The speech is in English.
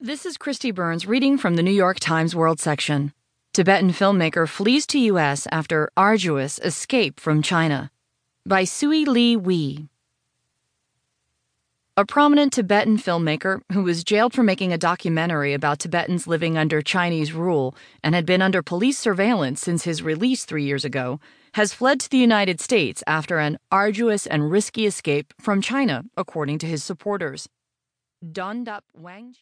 This is Kristi Burns reading from the New York Times World section. Tibetan filmmaker flees to U.S. after arduous escape from China. By Sui Lee Wee. A prominent Tibetan filmmaker who was jailed for making a documentary about Tibetans living under Chinese rule and had been under police surveillance since his release three years ago has fled to the United States after an arduous and risky escape from China, according to his supporters. Dhondup Wang.